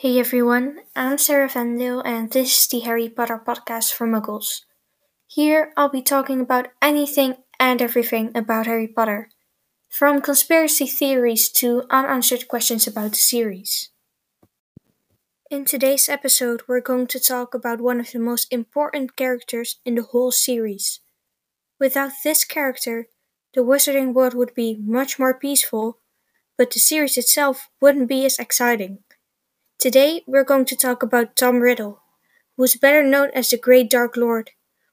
Hey everyone, I'm Sarah van Dalen and this is the Harry Potter podcast for Muggles. Here I'll be talking about anything and everything about Harry Potter, from conspiracy theories to unanswered questions about the series. In today's episode, we're going to talk about one of the most important characters in the whole series. Without this character, the wizarding world would be much more peaceful, but the series itself wouldn't be as exciting. Today we're going to talk about Tom Riddle, who is better known as the Great Dark Lord,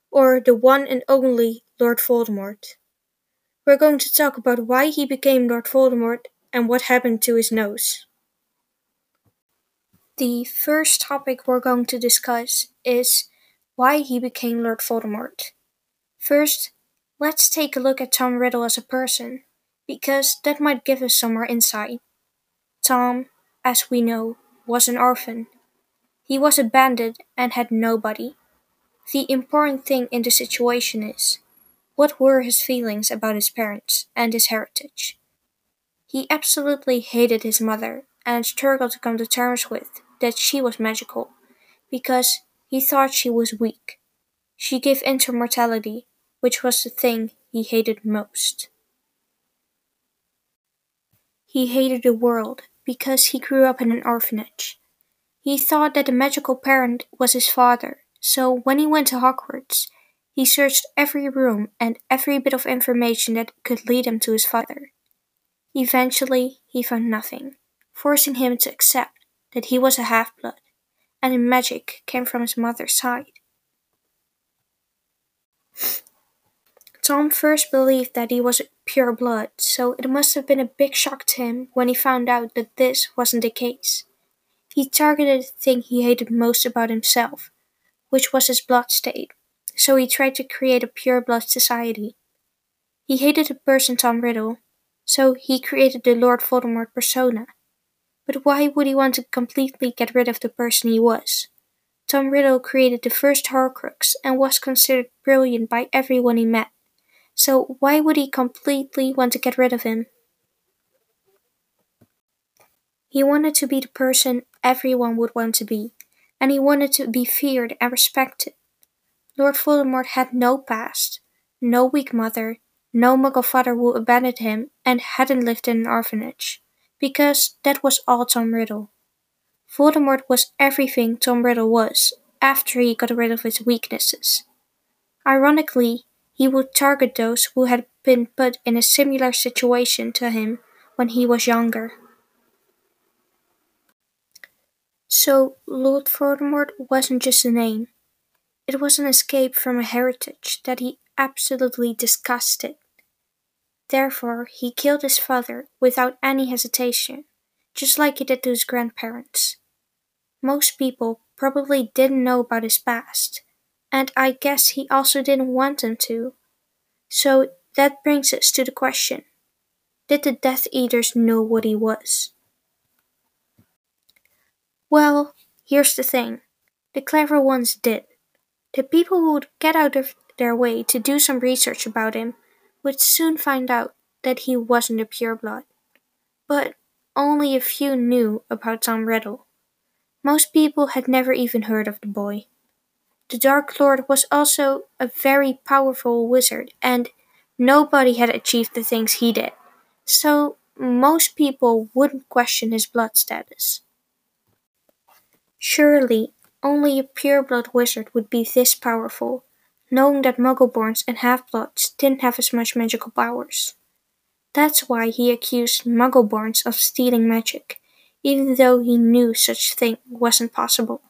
or the one and only Lord Voldemort. We're going to talk about why he became Lord Voldemort and what happened to his nose. The first topic we're going to discuss is why he became Lord Voldemort. First, let's take a look at Tom Riddle as a person, because that might give us some more insight. Tom, as we know, was an orphan. He was abandoned and had nobody. The important thing in the situation is what were his feelings about his parents and his heritage? He absolutely hated his mother and struggled to come to terms with that she was magical because he thought she was weak. She gave in to mortality, which was the thing he hated most. He hated the world because he grew up in an orphanage. He thought that the magical parent was his father, so when he went to Hogwarts, he searched every room and every bit of information that could lead him to his father. Eventually, he found nothing, forcing him to accept that he was a half blood, and magic came from his mother's side. Tom first believed that he was pure blood, so it must have been a big shock to him when he found out that this wasn't the case. He targeted the thing he hated most about himself, which was his blood state, so he tried to create a pure blood society. He hated the person Tom Riddle, so he created the Lord Voldemort persona. But why would he want to completely get rid of the person he was? Tom Riddle created the first Horcrux and was considered brilliant by everyone he met. So why would he completely want to get rid of him? He wanted to be the person everyone would want to be, and he wanted to be feared and respected. Lord Voldemort had no past, no weak mother, no muggle father who abandoned him and hadn't lived in an orphanage, because that was all Tom Riddle. Voldemort was everything Tom Riddle was after he got rid of his weaknesses. Ironically, he would target those who had been put in a similar situation to him when he was younger. So, Lord Voldemort wasn't just a name. It was an escape from a heritage that he absolutely disgusted. Therefore, he killed his father without any hesitation, just like he did to his grandparents. Most people probably didn't know about his past, and I guess he also didn't want them to. So that brings us to the question Did the Death Eaters know what he was? Well, here's the thing the clever ones did. The people who would get out of their way to do some research about him would soon find out that he wasn't a pureblood. But only a few knew about Tom Riddle. Most people had never even heard of the boy. The Dark Lord was also a very powerful wizard, and nobody had achieved the things he did, so most people wouldn't question his blood status. Surely, only a pure-blood wizard would be this powerful, knowing that Muggleborns and half-bloods didn't have as much magical powers. That's why he accused Muggleborns of stealing magic, even though he knew such thing wasn't possible.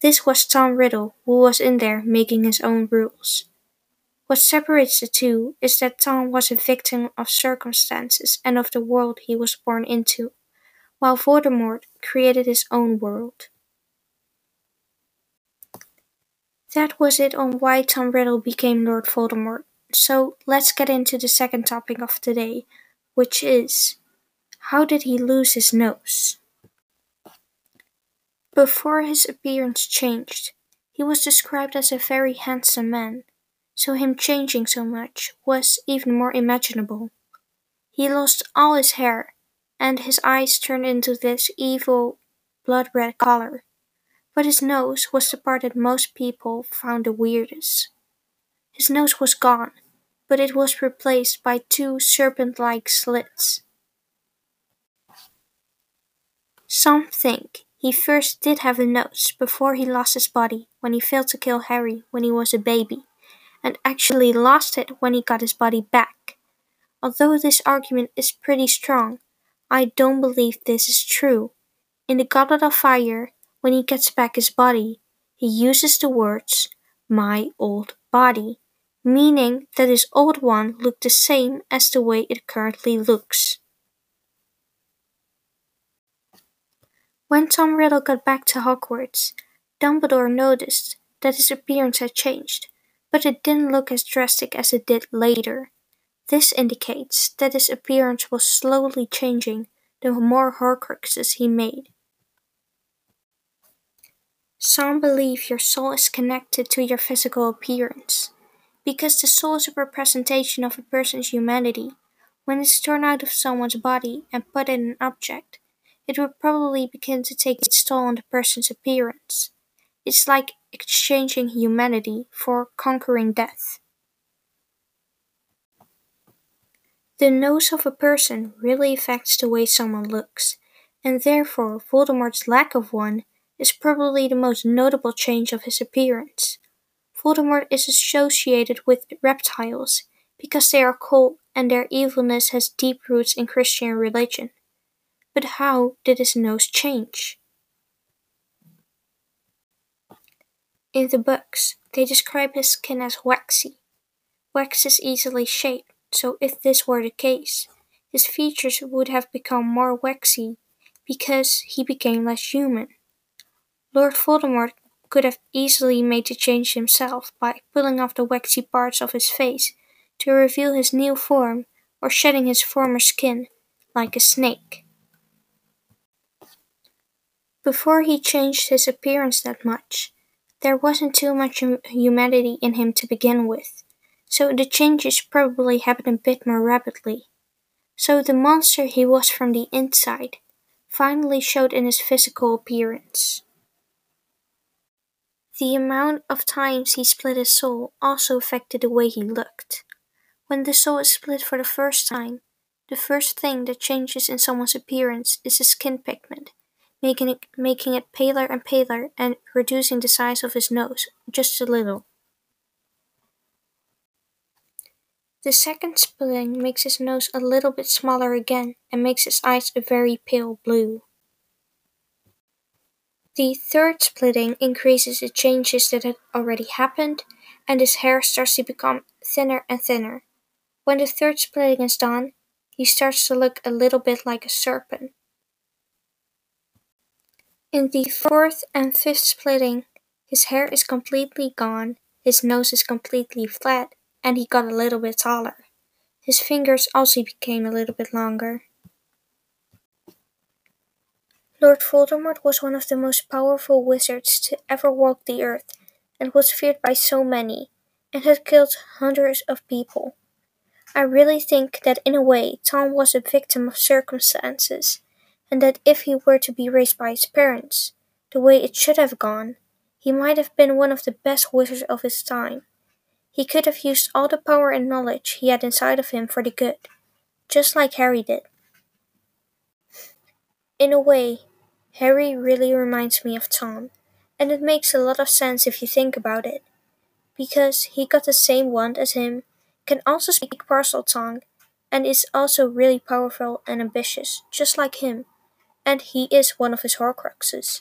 This was Tom Riddle, who was in there making his own rules. What separates the two is that Tom was a victim of circumstances and of the world he was born into, while Voldemort created his own world. That was it on why Tom Riddle became Lord Voldemort. So let's get into the second topic of today, which is how did he lose his nose? Before his appearance changed, he was described as a very handsome man, so him changing so much was even more imaginable. He lost all his hair, and his eyes turned into this evil blood red color, but his nose was the part that most people found the weirdest. His nose was gone, but it was replaced by two serpent like slits. Some think he first did have a nose before he lost his body when he failed to kill Harry when he was a baby, and actually lost it when he got his body back. Although this argument is pretty strong, I don't believe this is true. In the Goblet of Fire, when he gets back his body, he uses the words, my old body, meaning that his old one looked the same as the way it currently looks. When Tom Riddle got back to Hogwarts, Dumbledore noticed that his appearance had changed, but it didn't look as drastic as it did later. This indicates that his appearance was slowly changing the more Horcruxes he made. Some believe your soul is connected to your physical appearance, because the soul is a representation of a person's humanity. When it's torn out of someone's body and put in an object, it will probably begin to take its toll on the person's appearance. It's like exchanging humanity for conquering death. The nose of a person really affects the way someone looks, and therefore Voldemort's lack of one is probably the most notable change of his appearance. Voldemort is associated with reptiles because they are cold and their evilness has deep roots in Christian religion. But how did his nose change? In the books, they describe his skin as waxy. Wax is easily shaped, so if this were the case, his features would have become more waxy because he became less human. Lord Voldemort could have easily made the change himself by pulling off the waxy parts of his face to reveal his new form or shedding his former skin, like a snake. Before he changed his appearance that much, there wasn't too much humanity in him to begin with, so the changes probably happened a bit more rapidly. So the monster he was from the inside finally showed in his physical appearance. The amount of times he split his soul also affected the way he looked. When the soul is split for the first time, the first thing that changes in someone's appearance is the skin pigment, making it, making it paler and paler and reducing the size of his nose just a little. The second splitting makes his nose a little bit smaller again and makes his eyes a very pale blue. The third splitting increases the changes that had already happened, and his hair starts to become thinner and thinner. When the third splitting is done, he starts to look a little bit like a serpent. In the fourth and fifth splitting, his hair is completely gone, his nose is completely flat, and he got a little bit taller. His fingers also became a little bit longer. Lord Voldemort was one of the most powerful wizards to ever walk the earth, and was feared by so many, and had killed hundreds of people. I really think that in a way Tom was a victim of circumstances and that if he were to be raised by his parents, the way it should have gone, he might have been one of the best wizards of his time. He could have used all the power and knowledge he had inside of him for the good, just like Harry did. In a way, Harry really reminds me of Tom, and it makes a lot of sense if you think about it, because he got the same wand as him, can also speak Parseltongue, and is also really powerful and ambitious, just like him and he is one of his Horcruxes.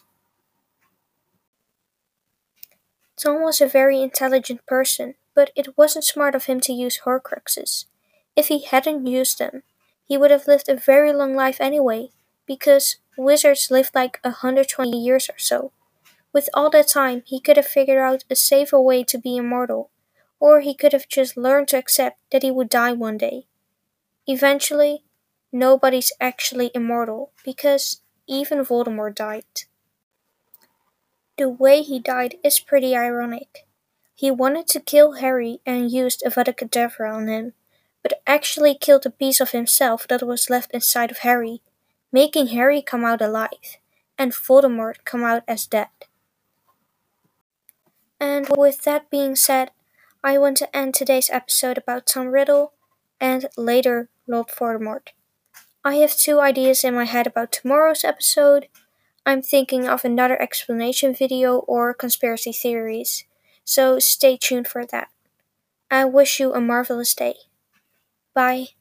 Tom was a very intelligent person, but it wasn't smart of him to use Horcruxes. If he hadn't used them, he would have lived a very long life anyway, because wizards live like 120 years or so. With all that time, he could have figured out a safer way to be immortal, or he could have just learned to accept that he would die one day. Eventually, nobody's actually immortal because even Voldemort died. The way he died is pretty ironic. He wanted to kill Harry and used Avada Kedavra on him, but actually killed a piece of himself that was left inside of Harry, making Harry come out alive. and Voldemort come out as dead. And with that being said, I want to end today's episode about Tom Riddle and later Lord Voldemort. I have two ideas in my head about tomorrow's episode. I'm thinking of another explanation video or conspiracy theories, so stay tuned for that. I wish you a marvelous day. Bye.